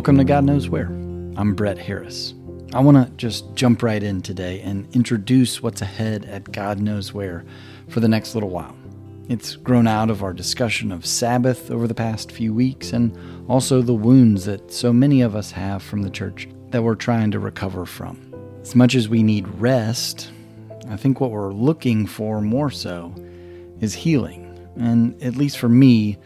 Welcome to God Knows Where. I'm Brett Harris. I want to just jump right in today and introduce what's ahead at God Knows Where for the next little while. It's grown out of our discussion of Sabbath over the past few weeks and also the wounds that so many of us have from the church that we're trying to recover from. As much as we need rest, I think what we're looking for more so is healing. And at least for me,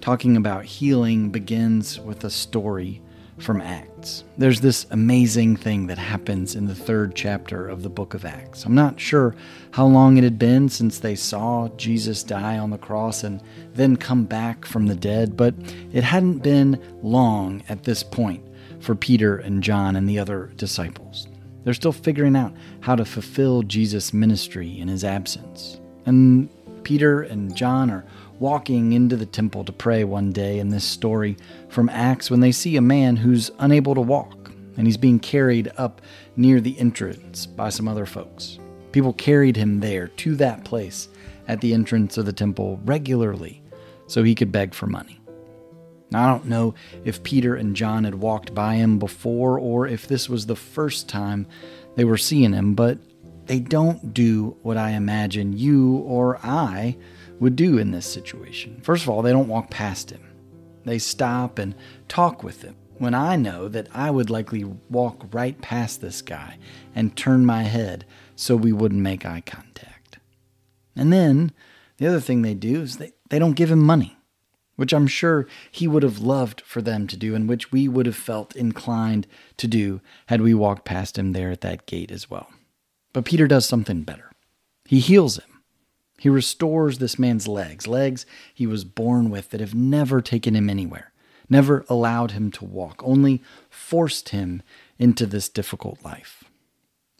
talking about healing begins with a story from Acts. There's this amazing thing that happens in the third chapter of the book of Acts. I'm not sure how long it had been since they saw Jesus die on the cross and then come back from the dead, but it hadn't been long at this point for Peter and John and the other disciples. They're still figuring out how to fulfill Jesus' ministry in his absence. And Peter and John are walking into the temple to pray one day in this story from Acts when they see a man who's unable to walk and he's being carried up near the entrance by some other folks. People carried him there to that place at the entrance of the temple regularly so he could beg for money. Now, I don't know if Peter and John had walked by him before or if this was the first time they were seeing him, but they don't do what I imagine you or I would do in this situation. First of all, they don't walk past him, they stop and talk with him. When I know that I would likely walk right past this guy and turn my head so we wouldn't make eye contact. And then the other thing they do is they, they don't give him money, which I'm sure he would have loved for them to do and which we would have felt inclined to do had we walked past him there at that gate as well. But Peter does something better. He heals him. He restores this man's legs, legs he was born with that have never taken him anywhere, never allowed him to walk, only forced him into this difficult life.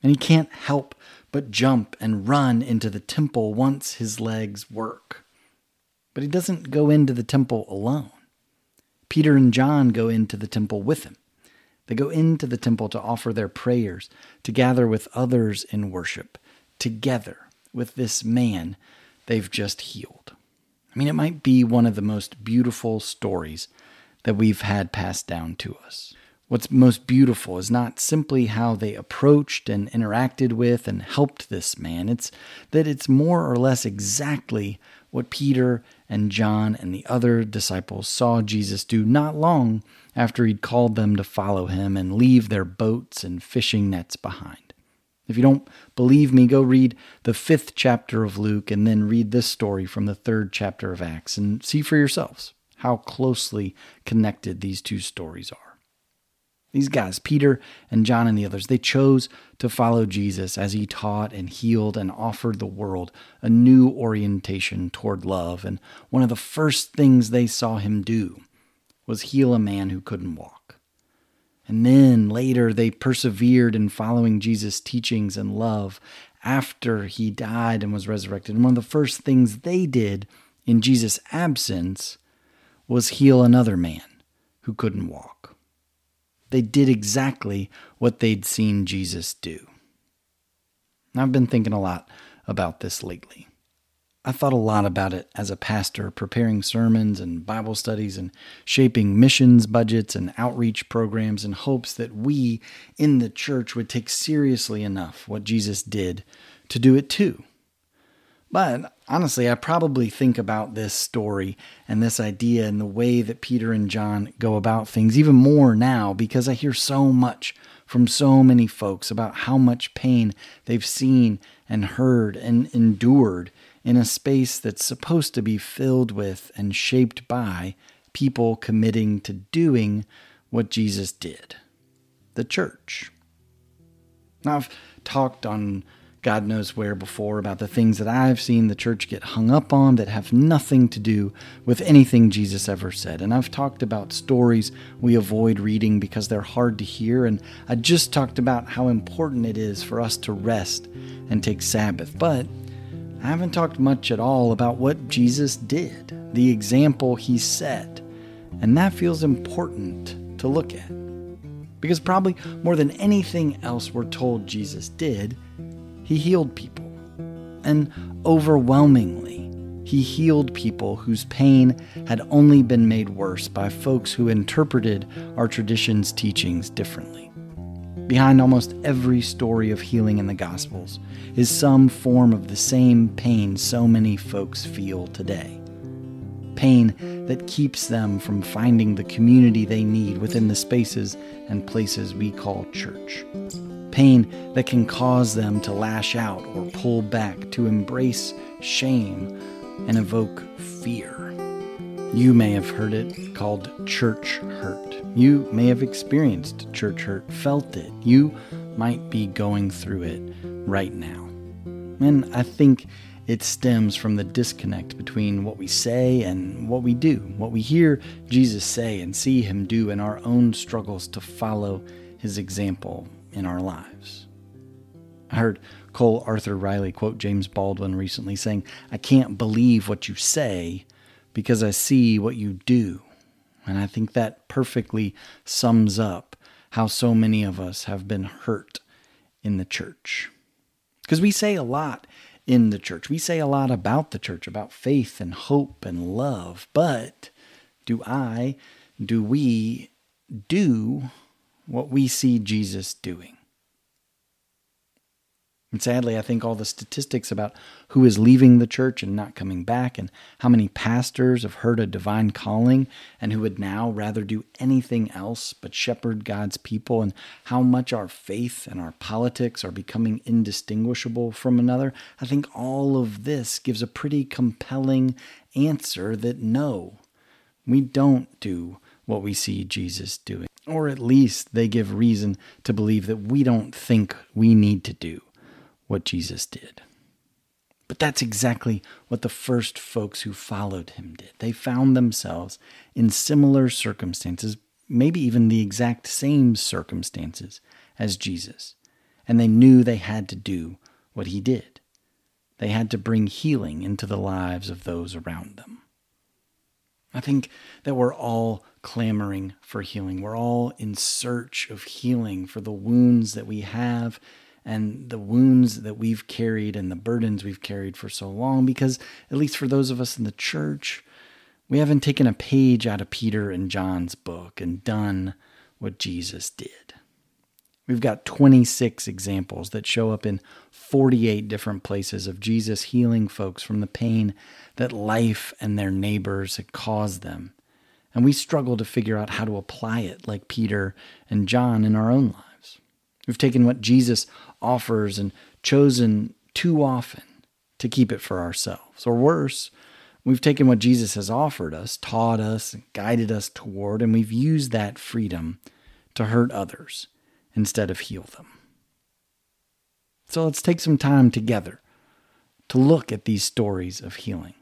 And he can't help but jump and run into the temple once his legs work. But he doesn't go into the temple alone. Peter and John go into the temple with him. They go into the temple to offer their prayers, to gather with others in worship, together with this man they've just healed. I mean, it might be one of the most beautiful stories that we've had passed down to us. What's most beautiful is not simply how they approached and interacted with and helped this man, it's that it's more or less exactly what Peter and John and the other disciples saw Jesus do not long after he'd called them to follow him and leave their boats and fishing nets behind. If you don't believe me, go read the fifth chapter of Luke and then read this story from the third chapter of Acts and see for yourselves how closely connected these two stories are. These guys, Peter and John and the others, they chose to follow Jesus as he taught and healed and offered the world a new orientation toward love. And one of the first things they saw him do was heal a man who couldn't walk. And then later they persevered in following Jesus' teachings and love after he died and was resurrected. And one of the first things they did in Jesus' absence was heal another man who couldn't walk. They did exactly what they'd seen Jesus do. I've been thinking a lot about this lately. I thought a lot about it as a pastor, preparing sermons and Bible studies and shaping missions budgets and outreach programs in hopes that we in the church would take seriously enough what Jesus did to do it too. But honestly, I probably think about this story and this idea and the way that Peter and John go about things even more now because I hear so much from so many folks about how much pain they've seen and heard and endured in a space that's supposed to be filled with and shaped by people committing to doing what Jesus did the church. Now, I've talked on God knows where before about the things that I've seen the church get hung up on that have nothing to do with anything Jesus ever said. And I've talked about stories we avoid reading because they're hard to hear. And I just talked about how important it is for us to rest and take Sabbath. But I haven't talked much at all about what Jesus did, the example he set, and that feels important to look at. Because probably more than anything else we're told Jesus did, he healed people. And overwhelmingly, he he healed people whose pain had only been made worse by folks who interpreted our tradition's teachings differently. Behind almost every story of healing in the Gospels is some form of the same pain so many folks feel today. Pain that keeps them from finding the community they need within the spaces and places we call church. Pain that can cause them to lash out or pull back, to embrace shame and evoke fear. You may have heard it called church hurt. You may have experienced church hurt, felt it. You might be going through it right now. And I think it stems from the disconnect between what we say and what we do, what we hear Jesus say and see him do in our own struggles to follow his example in our lives. I heard Cole Arthur Riley quote James Baldwin recently saying, I can't believe what you say because I see what you do. And I think that perfectly sums up how so many of us have been hurt in the church. Because we say a lot in the church. We say a lot about the church, about faith and hope and love. But do I, do we do what we see Jesus doing? And sadly, I think all the statistics about who is leaving the church and not coming back, and how many pastors have heard a divine calling and who would now rather do anything else but shepherd God's people, and how much our faith and our politics are becoming indistinguishable from another, I think all of this gives a pretty compelling answer that no, we don't do what we see Jesus doing. Or at least they give reason to believe that we don't think we need to do what Jesus did. But that's exactly what the first folks who followed him did. They found themselves in similar circumstances, maybe even the exact same circumstances as Jesus, and they knew they had to do what he did. They had to bring healing into the lives of those around them. I think that we're all clamoring for healing. We're all in search of healing for the wounds that we have and the wounds that we've carried and the burdens we've carried for so long, because at least for those of us in the church, we haven't taken a page out of Peter and John's book and done what Jesus did. We've got 26 examples that show up in 48 different places of Jesus healing folks from the pain that life and their neighbors had caused them. And we struggle to figure out how to apply it like Peter and John in our own lives. We've taken what Jesus offers and chosen too often to keep it for ourselves. Or worse, we've taken what Jesus has offered us, taught us, guided us toward, and we've used that freedom to hurt others instead of heal them. So let's take some time together to look at these stories of healing.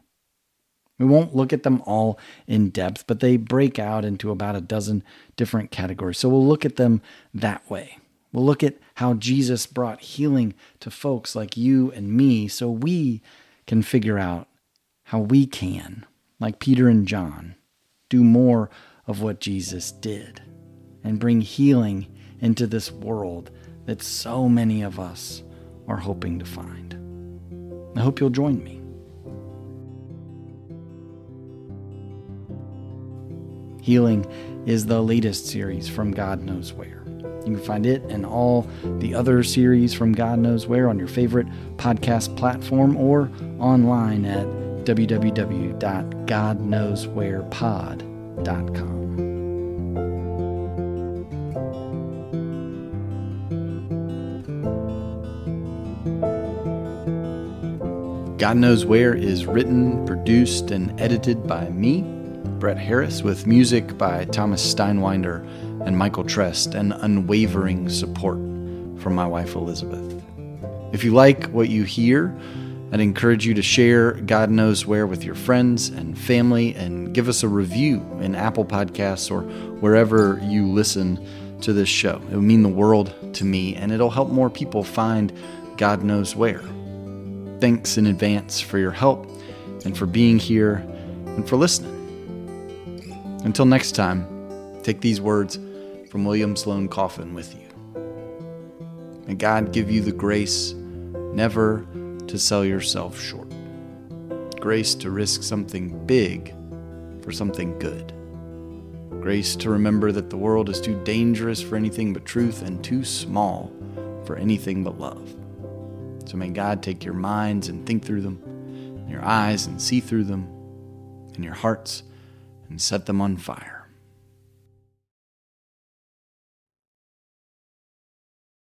We won't look at them all in depth, but they break out into about a dozen different categories. So we'll look at them that way. We'll look at how Jesus brought healing to folks like you and me so we can figure out how we can, like Peter and John, do more of what Jesus did and bring healing into this world that so many of us are hoping to find. I hope you'll join me. Healing is the latest series from God Knows Where. You can find it and all the other series from God Knows Where on your favorite podcast platform or online at www.godknowswherepod.com. God Knows Where is written, produced, and edited by me, Brett Harris, with music by Thomas Steinwinder and Michael Trest, and unwavering support from my wife Elizabeth. If you like what you hear, I'd encourage you to share God Knows Where with your friends and family and give us a review in Apple Podcasts or wherever you listen to this show. It would mean the world to me and it'll help more people find God Knows Where. Thanks in advance for your help and for being here and for listening. Until next time, take these words from William Sloane Coffin with you. May God give you the grace never to sell yourself short. grace to risk something big for something good. Grace to remember that the world is too dangerous for anything but truth and too small for anything but love. So may God take your minds and think through them, and your eyes and see through them, and your hearts and set them on fire.